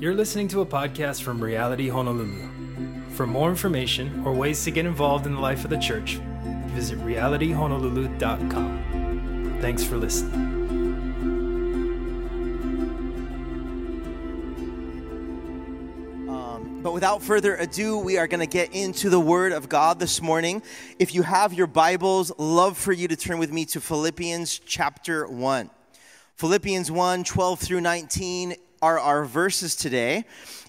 You're listening to a podcast from Reality Honolulu. For more information or ways to get involved in the life of the church, visit realityhonolulu.com. Thanks for listening. Um, But without further ado, we are going to get into the Word of God this morning. If you have your Bibles, love for you to turn with me to Philippians chapter 1. Philippians 1 12 through 19 are our verses today.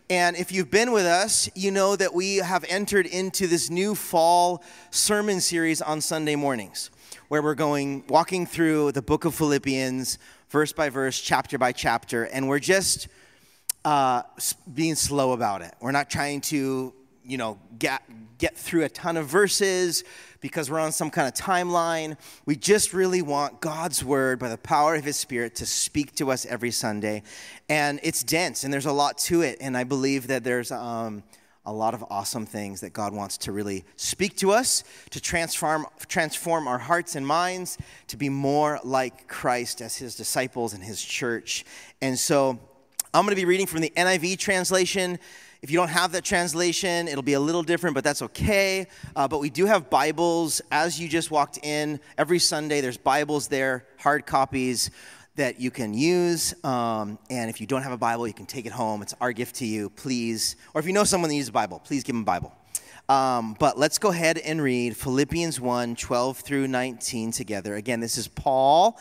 And if you've been with us, you know that we have entered into this new fall sermon series on Sunday mornings, where we're going walking through the book of Philippians, verse by verse, chapter by chapter, and we're just uh, being slow about it. We're not trying to, you know, get get through a ton of verses because we're on some kind of timeline. We just really want God's word by the power of His Spirit to speak to us every Sunday, and it's dense and there's a lot to it. And I believe that there's. Um, a lot of awesome things that God wants to really speak to us, to transform, transform our hearts and minds, to be more like Christ as his disciples and his church. And so I'm going to be reading from the NIV translation. If you don't have that translation, it'll be a little different, but that's okay. Uh, but we do have Bibles. As you just walked in, every Sunday there's Bibles there, hard copies that you can use. Um, and if you don't have a Bible, you can take it home. It's our gift to you, please. Or if you know someone that needs a Bible, please give them a Bible. Um, but let's go ahead and read Philippians 1 12 through 19 together. Again, this is Paul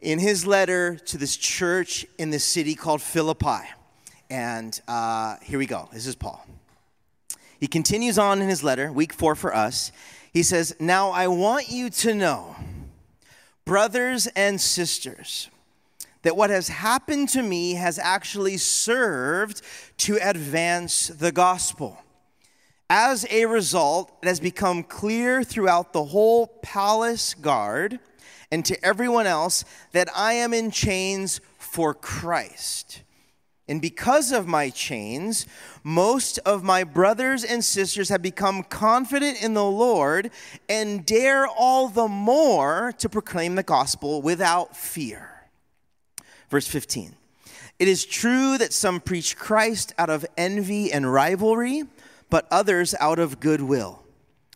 in his letter to this church in this city called Philippi. And uh, here we go. This is Paul. He continues on in his letter, week four for us. He says, Now I want you to know, brothers and sisters, that what has happened to me has actually served to advance the gospel. As a result, it has become clear throughout the whole palace guard and to everyone else that I am in chains for Christ. And because of my chains, most of my brothers and sisters have become confident in the Lord and dare all the more to proclaim the gospel without fear. Verse 15 It is true that some preach Christ out of envy and rivalry, but others out of goodwill.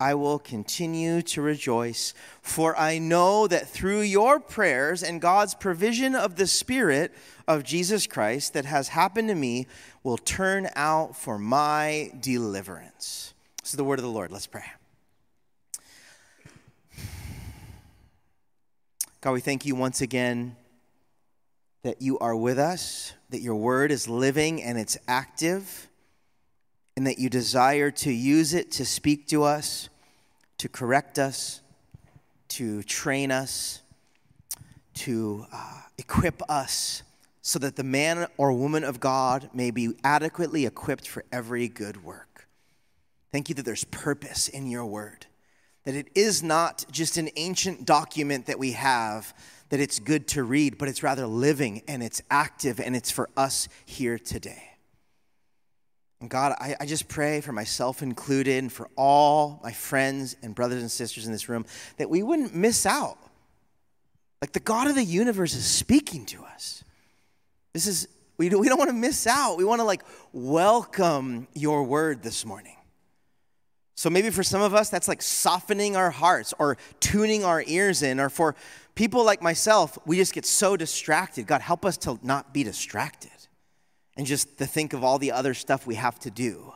I will continue to rejoice, for I know that through your prayers and God's provision of the Spirit of Jesus Christ that has happened to me will turn out for my deliverance. This is the word of the Lord. Let's pray. God, we thank you once again that you are with us, that your word is living and it's active, and that you desire to use it to speak to us, to correct us, to train us, to uh, equip us, so that the man or woman of God may be adequately equipped for every good work. Thank you that there's purpose in your word that it is not just an ancient document that we have that it's good to read, but it's rather living and it's active and it's for us here today. God, I, I, just pray for myself included and for all my friends and brothers and sisters in this room that we wouldn't miss out. Like the God of the universe is speaking to us. This is, we, we don't want to miss out. We want to like welcome your word this morning. So maybe for some of us, that's like softening our hearts or tuning our ears in. Or for people like myself, we just get so distracted. God, help us to not be distracted and just to think of all the other stuff we have to do.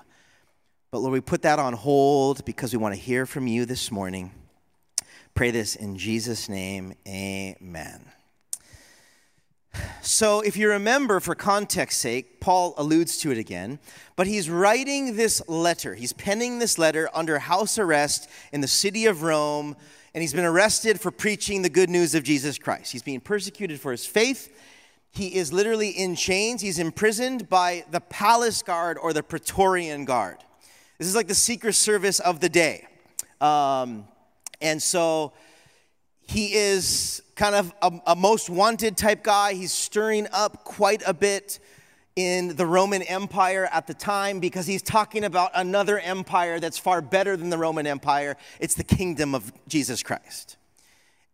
But Lord, we put that on hold because we want to hear from you this morning. Pray this in Jesus' name, amen. So, if you remember, for context sake, Paul alludes to it again, but he's writing this letter. He's penning this letter under house arrest in the city of Rome, and he's been arrested for preaching the good news of Jesus Christ. He's being persecuted for his faith. He is literally in chains. He's imprisoned by the palace guard or the Praetorian guard. This is like the secret service of the day. Um, and so he is kind of a, a, most wanted type guy. He's stirring up quite a bit in the Roman Empire at the time because he's talking about another empire that's far better than the Roman Empire. It's the kingdom of Jesus Christ.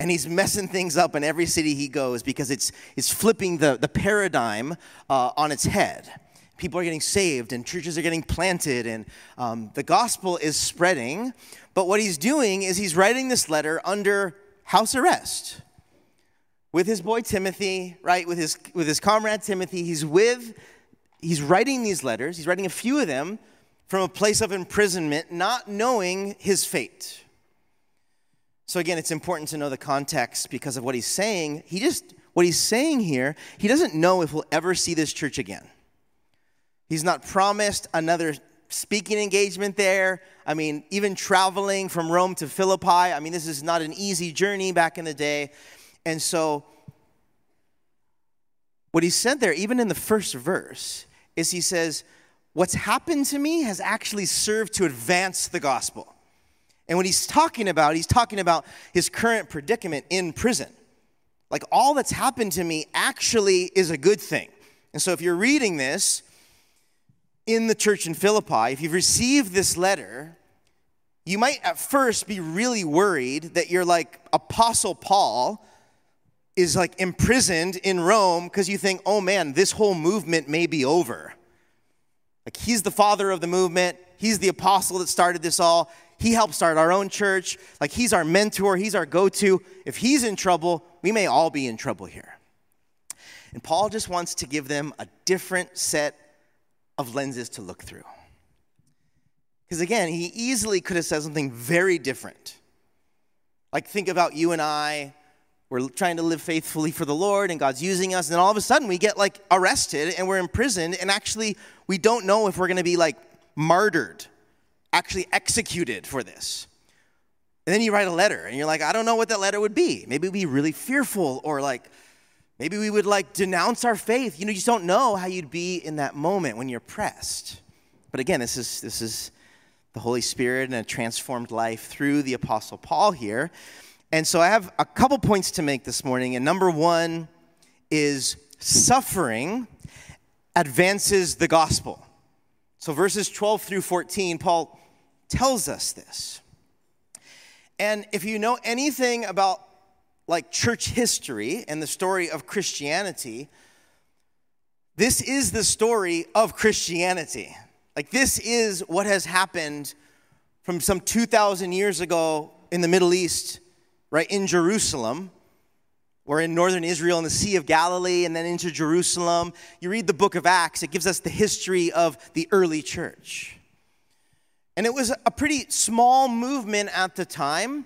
And he's messing things up in every city he goes because it's, it's flipping the, the paradigm uh, on its head. People are getting saved and churches are getting planted and um, the gospel is spreading. But what he's doing is he's writing this letter under house arrest with his boy Timothy, right? With his, with his comrade Timothy. He's with, he's writing these letters. He's writing a few of them from a place of imprisonment, not knowing his fate. So again, it's important to know the context because of what he's saying. He just, what he's saying here, he doesn't know if we'll ever see this church again. He's not promised another speaking engagement there. I mean, even traveling from Rome to Philippi. I mean, this is not an easy journey back in the day. And so, what he said there, even in the first verse, is he says, What's happened to me has actually served to advance the gospel. And what he's talking about, he's talking about his current predicament in prison. Like all that's happened to me actually is a good thing. And so if you're reading this in the church in Philippi, if you've received this letter, you might at first be really worried that you're like Apostle Paul is like imprisoned in Rome because you think, oh man, this whole movement may be over. Like he's the father of the movement, he's the apostle that started this all. He helped start our own church. Like he's our mentor, he's our go to. If he's in trouble, we may all be in trouble here. And Paul just wants to give them a different set of lenses to look through. Because again, he easily could have said something very different. Like, think about you and I. We're trying to live faithfully for the Lord, and God's using us. And then all of a sudden, we get like arrested and we're imprisoned, and actually, we don't know if we're going to be like martyred actually executed for this. And then you write a letter and you're like, I don't know what that letter would be. Maybe we'd be really fearful or like, maybe we would like denounce our faith. You know, you just don't know how you'd be in that moment when you're pressed. But again, this is, this is the Holy Spirit and a transformed life through the Apostle Paul here. And so I have a couple points to make this morning. And number one is suffering advances the gospel. So verses 12 through 14, Paul tells us this. And if you know anything about like church history and the story of Christianity, this is the story of Christianity. Like, this is what has happened from some 2,000 years ago in the Middle East, right, in Jerusalem. Or in northern Israel in the Sea of Galilee and then into Jerusalem. You read the book of Acts, it gives us the history of the early church. And it was a pretty small movement at the time.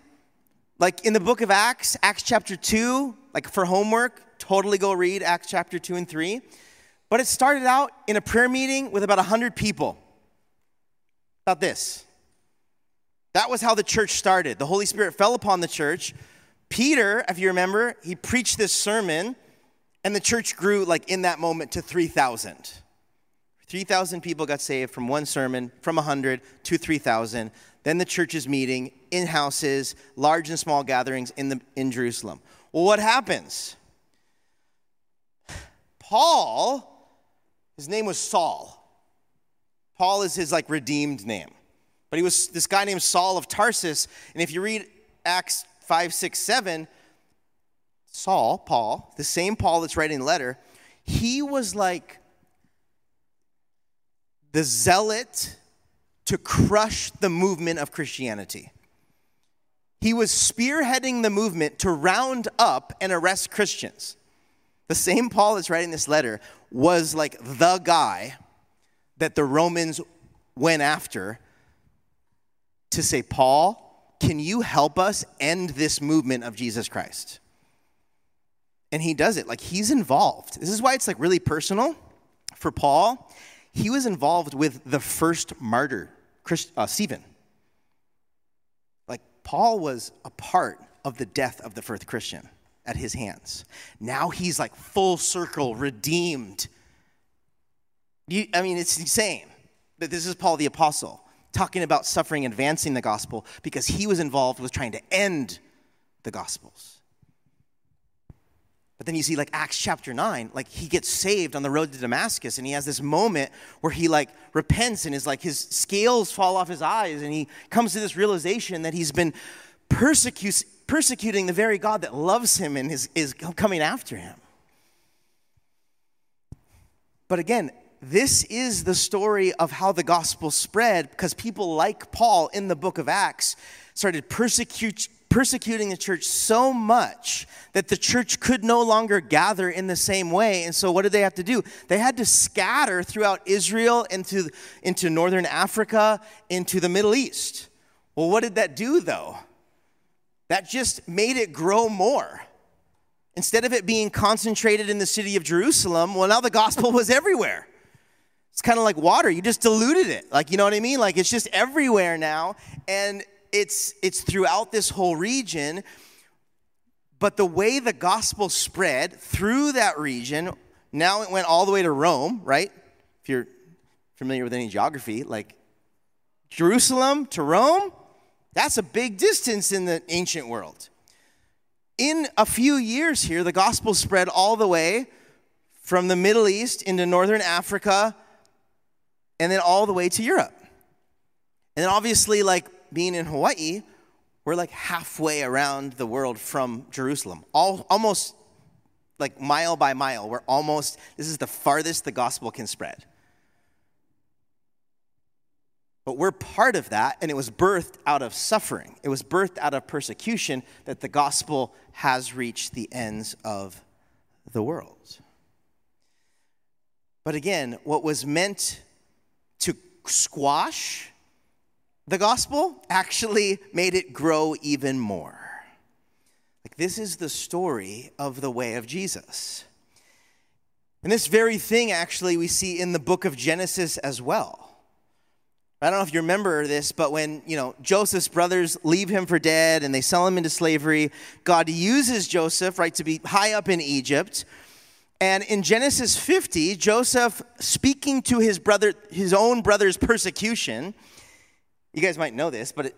Like in the book of Acts, Acts chapter 2, like for homework, totally go read Acts chapter 2 and 3. But it started out in a prayer meeting with about 100 people. About this. That was how the church started. The Holy Spirit fell upon the church. Peter, if you remember, he preached this sermon, and the church grew like in that moment to 3,000. 3,000 people got saved from one sermon, from 100 to 3,000. Then the church is meeting in houses, large and small gatherings in, the, in Jerusalem. Well, what happens? Paul, his name was Saul. Paul is his like redeemed name. But he was this guy named Saul of Tarsus. And if you read Acts 5, 6, 7, Saul, Paul, the same Paul that's writing the letter, he was like the zealot to crush the movement of Christianity. He was spearheading the movement to round up and arrest Christians. The same Paul that's writing this letter was like the guy that the Romans went after to say, Paul, can you help us end this movement of Jesus Christ? And he does it. Like he's involved. This is why it's like really personal for Paul he was involved with the first martyr, Christ, uh, Stephen. Like, Paul was a part of the death of the first Christian. at his hands. Now he's like full circle, redeemed. You, I mean, it's insane. But this is Paul the Apostle talking about suffering, advancing the gospel, because he was involved with trying to end the gospels. But then you see, like Acts chapter 9, like he gets saved on the road to Damascus, and he has this moment where he like repents and is like his scales fall off his eyes, and he comes to this realization that he's been persecuting the very God that loves him and is, is coming after him. But again, this is the story of how the gospel spread because people like Paul in the book of Acts started persecute, persecuting the church so much that the church could no longer gather in the same way. And so, what did they have to do? They had to scatter throughout Israel, into, into northern Africa, into the Middle East. Well, what did that do though? That just made it grow more. Instead of it being concentrated in the city of Jerusalem, well, now the gospel was everywhere. It's kind of like water. You just diluted it. Like, you know what I mean? Like, it's just everywhere now. And it's, it's throughout this whole region. But the way the gospel spread through that region, now it went all the way to Rome, right? If you're familiar with any geography, like Jerusalem to Rome, that's a big distance in the ancient world. In a few years here, the gospel spread all the way from the Middle East into northern Africa and then all the way to Europe. And then obviously, like being in Hawaii, we're like halfway around the world from Jerusalem, all, almost like mile by mile. We're almost, this is the farthest the gospel can spread. But we're part of that, and it was birthed out of suffering. It was birthed out of persecution that the gospel has reached the ends of the world. But again, what was meant to squash the gospel actually made it grow even more. Like, this is the story of the way of Jesus. And this very thing, actually, we see in the book of Genesis as well. I don't know if you remember this, but when, you know, Joseph's brothers leave him for dead and they sell him into slavery, God uses Joseph, right, to be high up in Egypt and in Genesis 50, Joseph speaking to his brother, his own brother's persecution, you guys might know this, but it,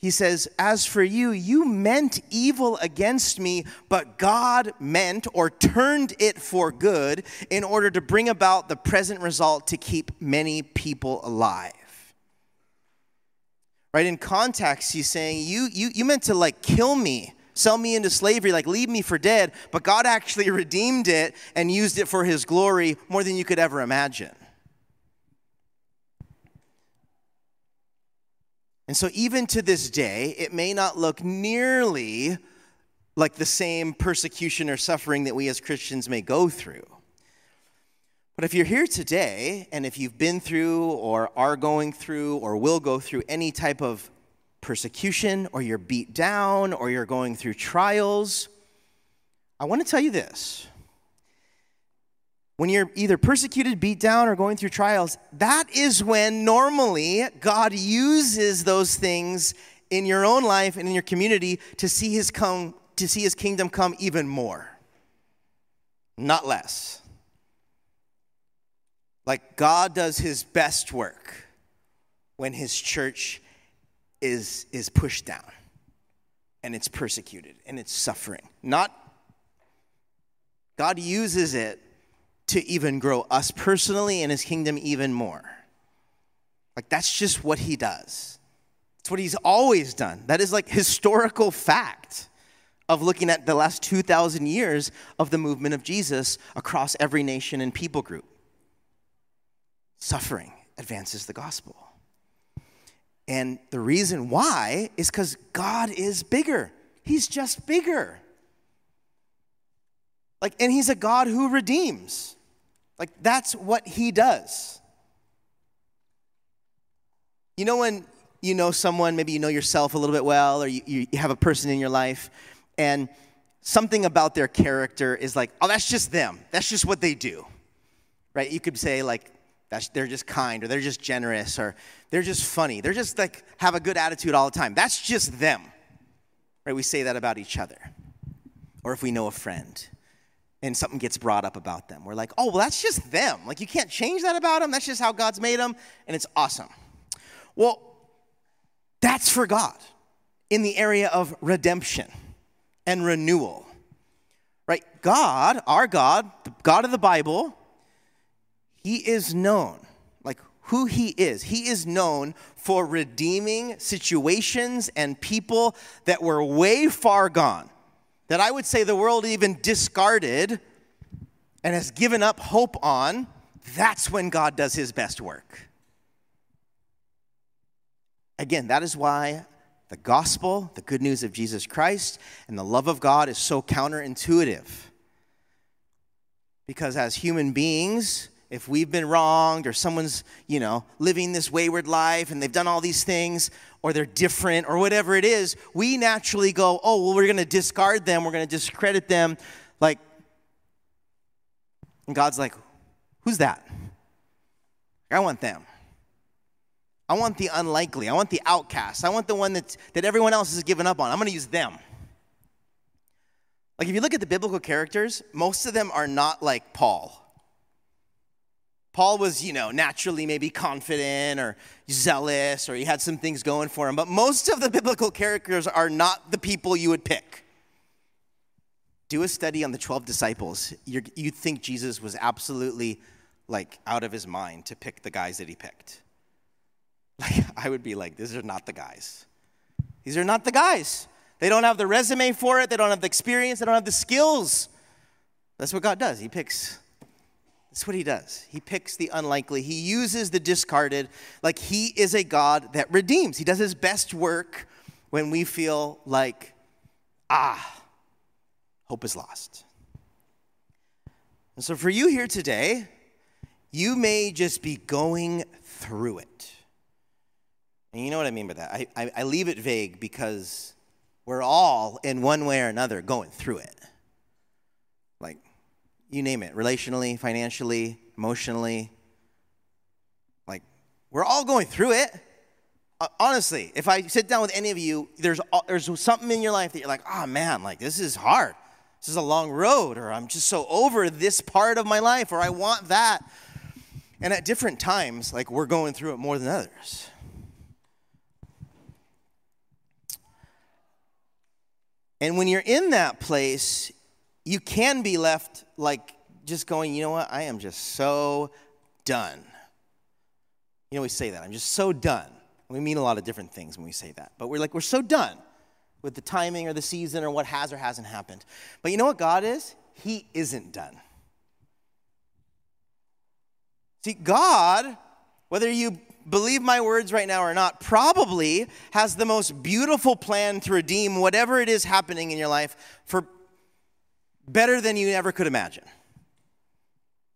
he says, As for you, you meant evil against me, but God meant or turned it for good in order to bring about the present result to keep many people alive. Right? In context, he's saying, You, you, you meant to like kill me sell me into slavery, like leave me for dead, but God actually redeemed it and used it for his glory more than you could ever imagine. And so, even to this day, it may not look nearly like the same persecution or suffering that we as Christians may go through. But if you're here today, and if you've been through, or are going through, or will go through any type of persecution or you're beat down or you're going through trials, I want to tell you this. When you're either persecuted, beat down, or going through trials, that is when normally God uses those things in your own life and in your community to see his come to see his kingdom come even more. Not less. Like God does his best work when his church is, is pushed down and it's persecuted and it's suffering. Not, God uses it to even grow us personally and his kingdom even more. Like, that's just what he does. It's what he's always done. That is like historical fact of looking at the last 2,000 years of the movement of Jesus across every nation and people group. Suffering advances the gospel. And the reason why is because God is bigger. He's just bigger. Like, and He's a God who redeems. Like, that's what He does. You know, when you know someone, maybe you know yourself a little bit well, or you, you have a person in your life, and something about their character is like, oh, that's just them. That's just what they do. Right? You could say, like, that's, they're just kind or they're just generous or they're just funny. They're just like have a good attitude all the time. That's just them. Right? We say that about each other. or if we know a friend and something gets brought up about them. We're like, oh, well, that's just them. Like, you can't change that about them. That's just how God's made them, and it's awesome. Well, that's for God in the area of redemption and renewal. Right? God, our God, the God of the Bible, He is known, like who He is. He is known for redeeming situations and people that were way far gone that I would say the world even discarded and has given up hope on, that's when God does his best work. Again, that is why the gospel, the good news of Jesus Christ, and the love of God is so counterintuitive. Because as human beings, if we've been wronged or someone's, you know, living this wayward life and they've done all these things, or they're different or whatever it is, we naturally go, oh, well, we're going to discard them, we're going to discredit them. Like, and God's like, who's that? I want them. I want the unlikely. I want the outcast. I want the one that, that everyone else has given up on. I'm going to use them. Like, if you look at the biblical characters, most of them are not like Paul. Paul was, you know, naturally maybe confident or zealous or he had some things going for him, but most of the biblical characters are not the people you would pick. Do a study on the 12 disciples. you would think Jesus was absolutely like out of his mind to pick the guys that he picked. Like, I would be like, these are not the guys. These are not the guys. They don't have the resume for it, they don't have the experience, they don't have the skills. That's what God does. He picks that's what he does. He picks the unlikely. He uses the discarded. Like he is a God that redeems. He does his best work when we feel like, ah, hope is lost. And so for you here today, you may just be going through it. And you know what I mean by that? I, I, I leave it vague because we're all, in one way or another, going through it you name it, relationally, financially, emotionally. Like, we're all going through it. Uh, honestly, if I sit down with any of you, there's, there's something in your life that you're like, oh man, like this is hard. This is a long road, or I'm just so over this part of my life, or I want that. And at different times, like we're going through it more than others. And when you're in that place, you can be left like just going, you know what? I am just so done. You know, we say that. I'm just so done. We mean a lot of different things when we say that. But we're like, we're so done with the timing or the season or what has or hasn't happened. But you know what God is? He isn't done. See, God, whether you believe my words right now or not, probably has the most beautiful plan to redeem whatever it is happening in your life for better than you ever could imagine.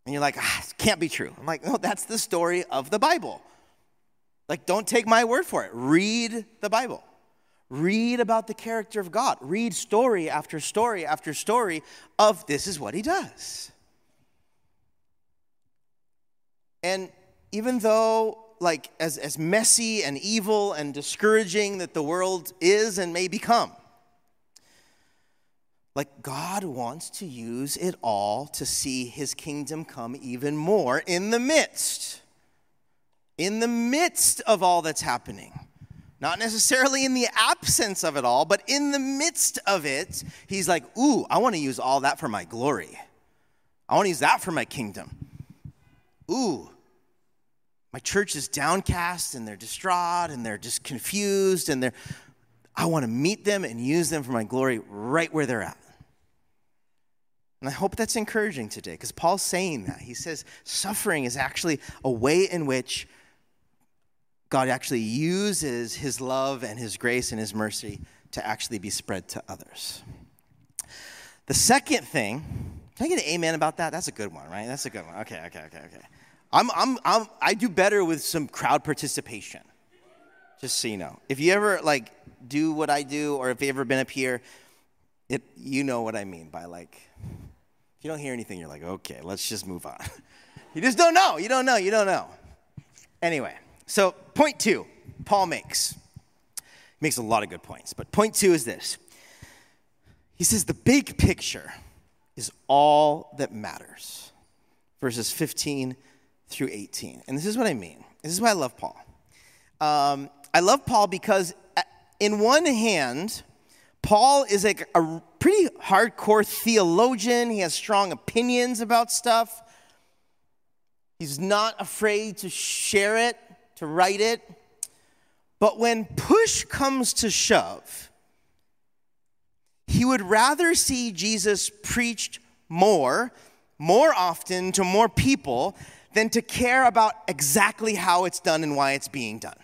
And you're like, ah, can't be true. I'm like, no, that's the story of the Bible. Like, don't take my word for it. Read the Bible. Read about the character of God. Read story after story after story of this is what he does. And even though, like, as, as messy and evil and discouraging that the world is and may become, like, God wants to use it all to see his kingdom come even more in the midst. In the midst of all that's happening. Not necessarily in the absence of it all, but in the midst of it, he's like, Ooh, I want to use all that for my glory. I want to use that for my kingdom. Ooh, my church is downcast and they're distraught and they're just confused and they're, I want to meet them and use them for my glory right where they're at. And I hope that's encouraging today because Paul's saying that. He says suffering is actually a way in which God actually uses his love and his grace and his mercy to actually be spread to others. The second thing, can I get an amen about that? That's a good one, right? That's a good one. Okay, okay, okay, okay. I'm, I'm, I'm, I do better with some crowd participation. Just so you know. If you ever like do what I do, or if you've ever been up here, it, you know what I mean by like you don't hear anything, you're like, okay, let's just move on. you just don't know. You don't know. You don't know. Anyway, so point two, Paul makes. He makes a lot of good points, but point two is this. He says the big picture is all that matters. Verses 15 through 18. And this is what I mean. This is why I love Paul. Um, I love Paul because, uh, in one hand, Paul is like a pretty hardcore theologian. He has strong opinions about stuff. He's not afraid to share it, to write it. But when push comes to shove, he would rather see Jesus preached more, more often to more people than to care about exactly how it's done and why it's being done.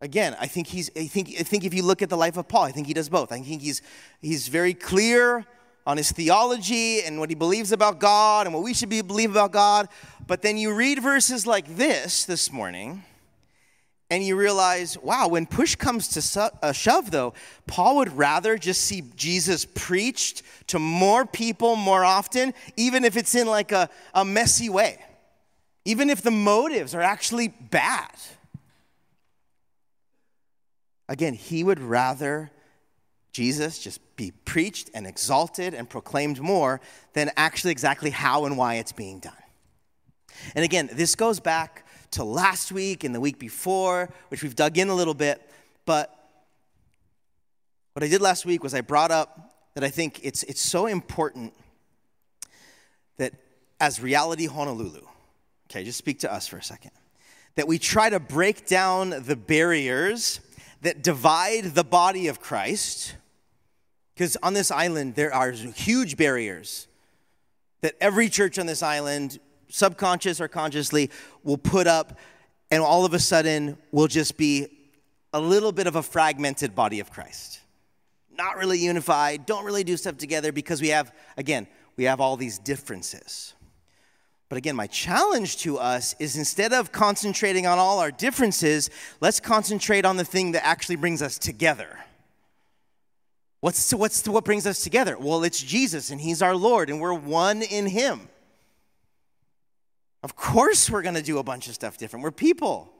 Again, I think he's I think I think if you look at the life of Paul, I think he does both. I think he's he's very clear on his theology and what he believes about God and what we should be, believe about God. But then you read verses like this this morning, and you realize, wow, when push comes to a uh, shove, though, Paul would rather just see Jesus preached to more people more often, even if it's in like a, a messy way, even if the motives are actually bad. Again, he would rather Jesus just be preached and exalted and proclaimed more than actually exactly how and why it's being done. And again, this goes back to last week and the week before, which we've dug in a little bit. But what I did last week was I brought up that I think it's, it's so important that as Reality Honolulu, okay, just speak to us for a second, that we try to break down the barriers that divide the body of Christ because on this island, there are huge barriers that every church on this island, subconscious or consciously, will put up, and all of a sudden will just be a little bit of a fragmented body of Christ. Not really unified, don't really do stuff together because we have, again, we have all these differences. But again, my challenge to us is instead of concentrating on all our differences, let's concentrate on the thing that actually brings us together. What's, what's what brings us together? Well, it's Jesus, and He's our Lord, and we're one in Him. Of course, we're going to do a bunch of stuff different. We're people.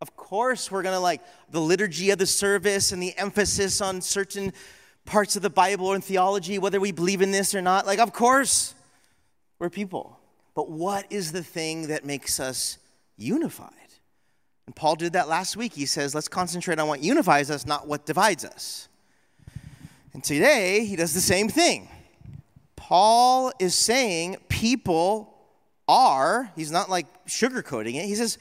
Of course, we're going to like the liturgy of the service and the emphasis on certain parts of the Bible and theology, whether we believe in this or not. Like, of course, we're people. But what is the thing that makes us unified? And Paul did that last week. He says, let's concentrate on what unifies us, not what divides us. And today, he does the same thing. Paul is saying people are, he's not like sugarcoating it, he says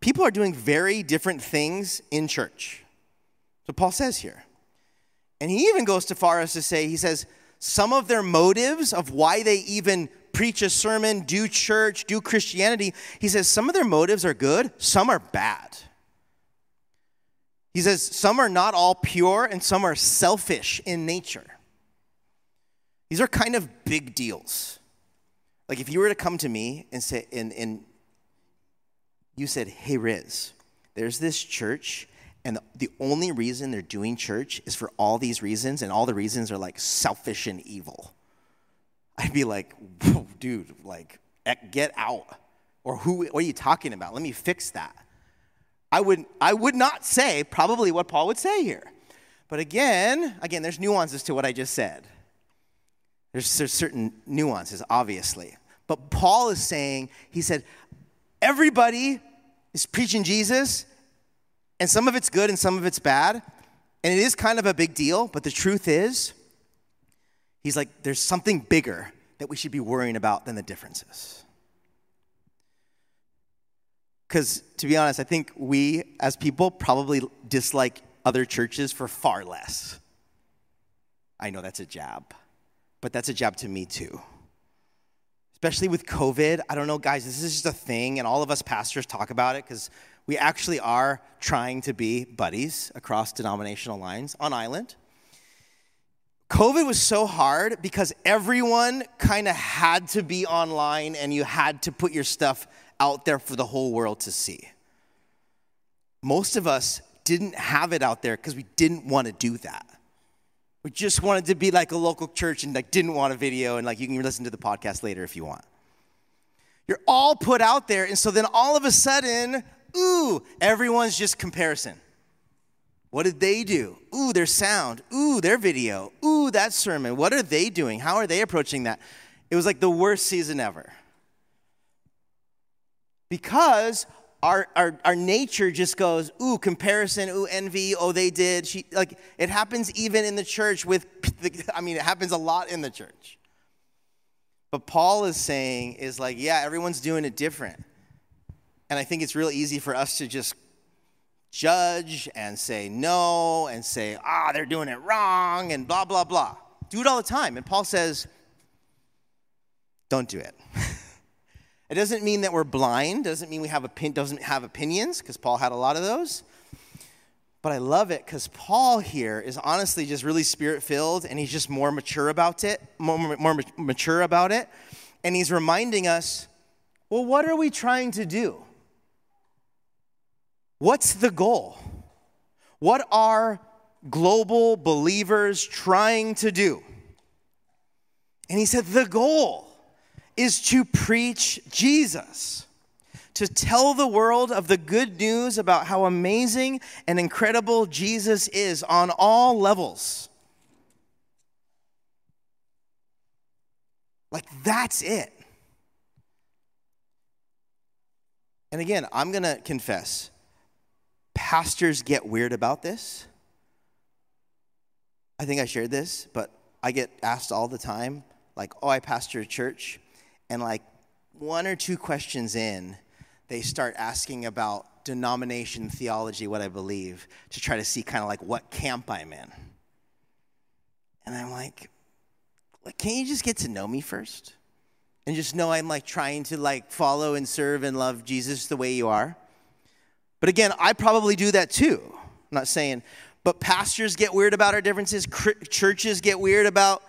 people are doing very different things in church. So Paul says here. And he even goes to far as to say, he says, some of their motives of why they even preach a sermon, do church, do Christianity, he says some of their motives are good, some are bad. He says some are not all pure and some are selfish in nature. These are kind of big deals. Like if you were to come to me and say, and, and you said, hey, Riz, there's this church, and the, the only reason they're doing church is for all these reasons, and all the reasons are like selfish and evil. I'd be like, dude, like, get out. Or who, what are you talking about? Let me fix that. I would, I would not say probably what Paul would say here. But again, again, there's nuances to what I just said. There's, there's certain nuances, obviously. But Paul is saying, he said, everybody is preaching Jesus, and some of it's good and some of it's bad. And it is kind of a big deal, but the truth is, he's like, there's something bigger that we should be worrying about than the differences. Because to be honest, I think we as people probably dislike other churches for far less. I know that's a jab, but that's a jab to me too. Especially with COVID. I don't know, guys, this is just a thing, and all of us pastors talk about it because we actually are trying to be buddies across denominational lines on island. COVID was so hard because everyone kind of had to be online and you had to put your stuff out there for the whole world to see. Most of us didn't have it out there because we didn't want to do that. We just wanted to be like a local church and like didn't want a video and like you can listen to the podcast later if you want. You're all put out there and so then all of a sudden, ooh, everyone's just comparison. What did they do? Ooh, their sound. Ooh, their video. Ooh, that sermon. What are they doing? How are they approaching that? It was like the worst season ever. Because our, our, our nature just goes, ooh, comparison, ooh, envy, oh, they did. She, like, it happens even in the church with, I mean, it happens a lot in the church. But Paul is saying, is like, yeah, everyone's doing it different. And I think it's real easy for us to just judge and say no and say, ah, they're doing it wrong and blah, blah, blah. Do it all the time. And Paul says, don't do it. It doesn't mean that we're blind, doesn't mean we have opin- doesn't have opinions, because Paul had a lot of those. But I love it because Paul here is honestly just really spirit filled and he's just more mature about it, more, more mature about it. And he's reminding us well, what are we trying to do? What's the goal? What are global believers trying to do? And he said, the goal is to preach Jesus, to tell the world of the good news about how amazing and incredible Jesus is on all levels. Like, that's it. And again, I'm going to confess pastors get weird about this. I think I shared this, but I get asked all the time, like, oh, I pastor a church. And like one or two questions in, they start asking about denomination theology, what I believe, to try to see kind of like what camp I'm in. And I'm like, can't you just get to know me first? And just know I'm like trying to like follow and serve and love Jesus the way you are. But again, I probably do that too. I'm not saying, but pastors get weird about our differences, churches get weird about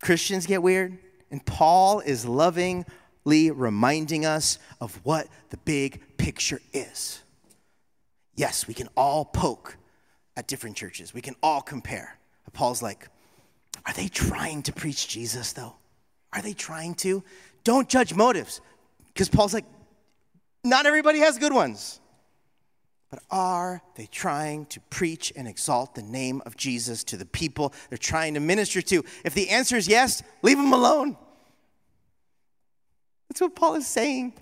Christians get weird. And Paul is lovingly reminding us of what the big picture is. Yes, we can all poke at different churches, we can all compare. But Paul's like, are they trying to preach Jesus though? Are they trying to? Don't judge motives. Because Paul's like, not everybody has good ones. But are they trying to preach and exalt the name of Jesus to the people they're trying to minister to? If the answer is yes, leave them alone. That's what Paul is saying.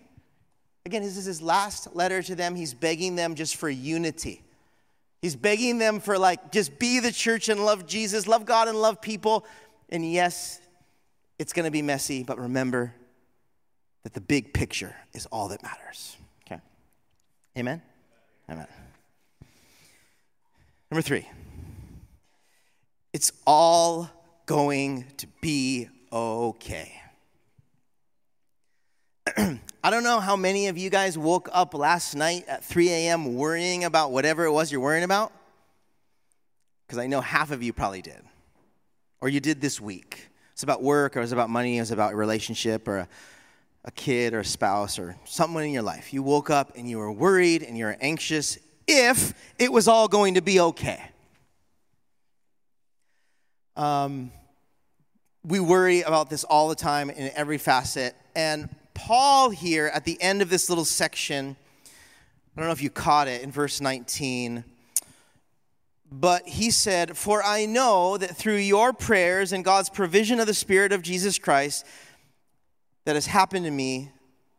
Again, this is his last letter to them. He's begging them just for unity. He's begging them for, like, just be the church and love Jesus, love God and love people. And yes, it's going to be messy, but remember that the big picture is all that matters. Okay? Amen? Amen. Number three, it's all going to be okay. I don't know how many of you guys woke up last night at 3 a.m. worrying about whatever it was you're worrying about. Because I know half of you probably did. Or you did this week. It's about work, or it was about money, it was about relationship, or a a kid or a spouse or someone in your life. You woke up and you were worried and you were anxious if it was all going to be okay. Um, we worry about this all the time in every facet. And Paul, here at the end of this little section, I don't know if you caught it in verse 19, but he said, For I know that through your prayers and God's provision of the Spirit of Jesus Christ, that has happened to me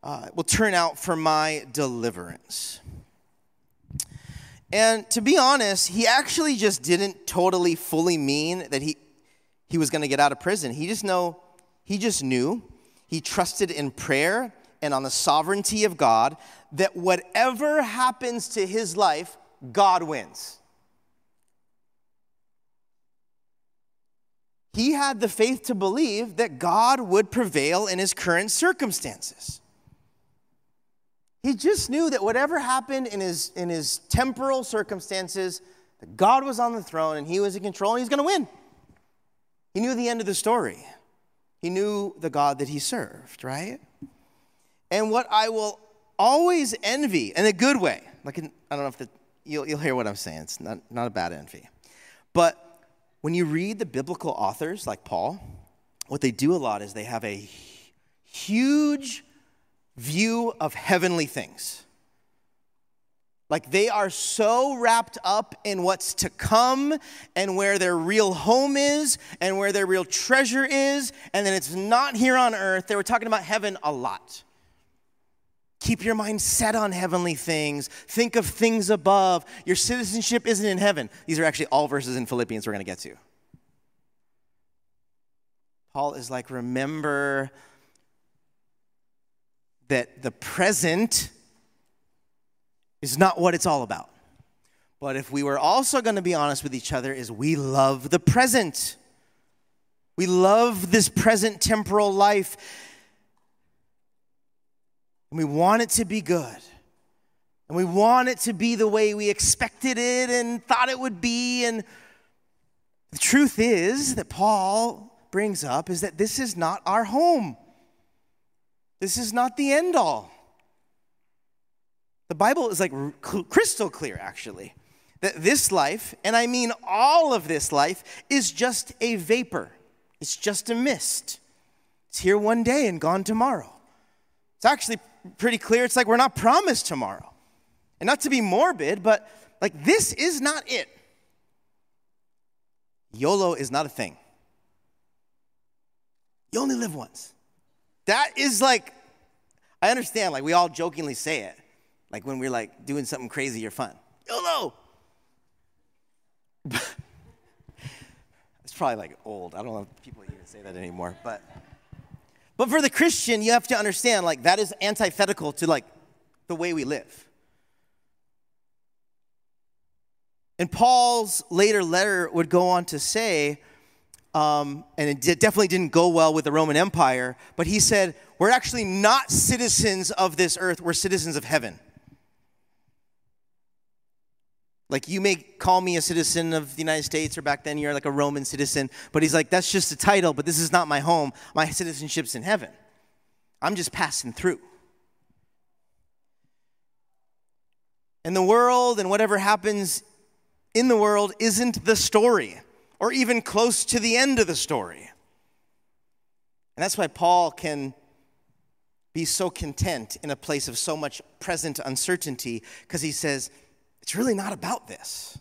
uh, will turn out for my deliverance. And to be honest, he actually just didn't totally fully mean that he, he was going to get out of prison. He just know he just knew he trusted in prayer and on the sovereignty of God that whatever happens to his life, God wins. He had the faith to believe that God would prevail in his current circumstances. He just knew that whatever happened in his, in his temporal circumstances, that God was on the throne and he was in control and he's going to win. He knew the end of the story. He knew the God that he served, right? And what I will always envy, in a good way, like in, I don't know if the, you'll, you'll hear what I'm saying, it's not, not a bad envy. But when you read the biblical authors like Paul, what they do a lot is they have a huge view of heavenly things. Like they are so wrapped up in what's to come and where their real home is and where their real treasure is, and then it's not here on earth. They were talking about heaven a lot. Keep your mind set on heavenly things. Think of things above. Your citizenship isn't in heaven. These are actually all verses in Philippians we're going to get to. Paul is like, remember that the present is not what it's all about. But if we were also going to be honest with each other, is we love the present. We love this present temporal life. And we want it to be good. And we want it to be the way we expected it and thought it would be. And the truth is that Paul brings up is that this is not our home. This is not the end all. The Bible is like crystal clear, actually, that this life, and I mean all of this life, is just a vapor. It's just a mist. It's here one day and gone tomorrow. It's actually pretty clear. It's like we're not promised tomorrow. And not to be morbid, but like this is not it. YOLO is not a thing. You only live once. That is like, I understand, like we all jokingly say it. Like when we're like doing something crazy or fun. YOLO! it's probably like old. I don't know if people even say that anymore. But but for the Christian, you have to understand like that is antithetical to like the way we live. And Paul's later letter would go on to say, um, and it definitely didn't go well with the Roman Empire, but he said, We're actually not citizens of this earth, we're citizens of heaven. Like you may call me a citizen of the United States, or back then you're like a Roman citizen, but he's like, that's just a title, but this is not my home. My citizenship's in heaven. I'm just passing through. And the world and whatever happens in the world isn't the story, or even close to the end of the story. And that's why Paul can be so content in a place of so much present uncertainty, because he says, it's really not about this.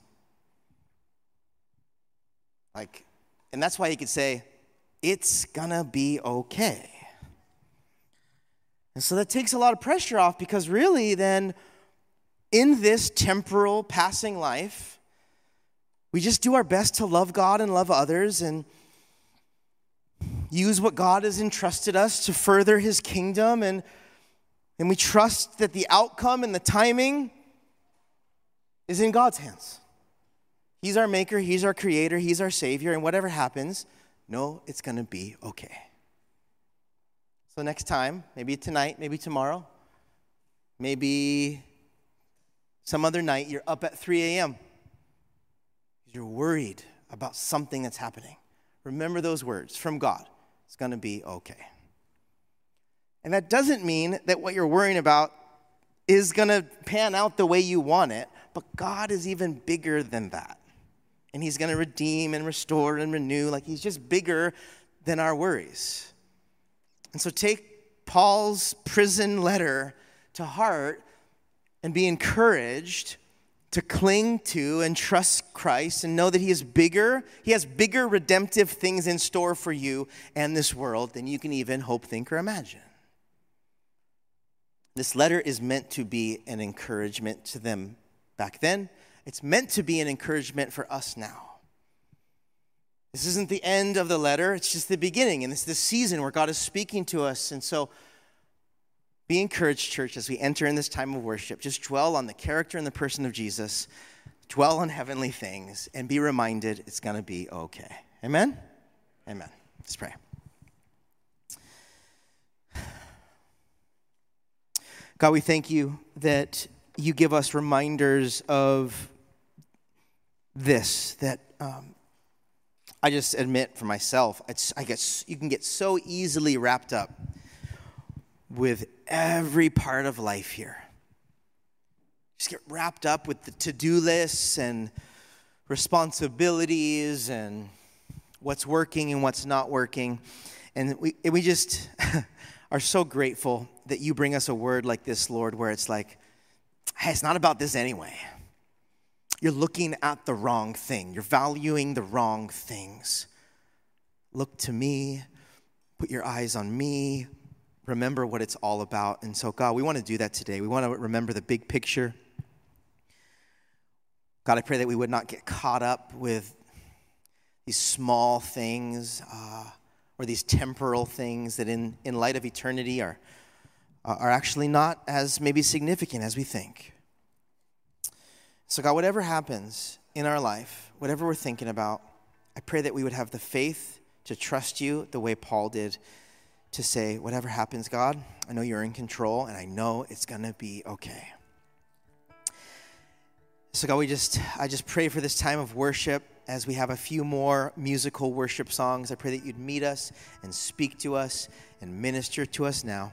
Like, and that's why he could say, it's gonna be okay. And so that takes a lot of pressure off because really, then, in this temporal passing life, we just do our best to love God and love others and use what God has entrusted us to further his kingdom. And, and we trust that the outcome and the timing is in God's hands. He's our maker, He's our creator, He's our savior, and whatever happens, no, it's gonna be okay. So, next time, maybe tonight, maybe tomorrow, maybe some other night, you're up at 3 a.m. You're worried about something that's happening. Remember those words from God. It's gonna be okay. And that doesn't mean that what you're worrying about is gonna pan out the way you want it, but God is even bigger than that. And He's going to redeem and restore and renew. Like He's just bigger than our worries. And so take Paul's prison letter to heart and be encouraged to cling to and trust Christ and know that He is bigger. He has bigger redemptive things in store for you and this world than you can even hope, think, or imagine. This letter is meant to be an encouragement to them back then. It's meant to be an encouragement for us now. This isn't the end of the letter, it's just the beginning. And it's the season where God is speaking to us. And so be encouraged, church, as we enter in this time of worship. Just dwell on the character and the person of Jesus, dwell on heavenly things, and be reminded it's going to be okay. Amen? Amen. Let's pray. God, we thank you that you give us reminders of this that um, I just admit for myself, I get you can get so easily wrapped up with every part of life here. Just get wrapped up with the to-do lists and responsibilities and what's working and what's not working, and we we just are so grateful that you bring us a word like this, Lord, where it's like hey, it's not about this anyway. You're looking at the wrong thing, you're valuing the wrong things. Look to me, put your eyes on me, remember what it's all about. And so, God, we want to do that today. We want to remember the big picture. God, I pray that we would not get caught up with these small things uh, or these temporal things that, in, in light of eternity, are, Uh, are actually not as maybe significant as we think. So, God, whatever happens in our life, whatever we're thinking about, I pray that we would have the faith to trust you the way Paul did to say, whatever happens, God, I know you're in control and I know it's going to be okay. So God, we just I just pray for this time of worship as we have a few more musical worship songs. I pray that you'd meet us and speak to us and minister to us now.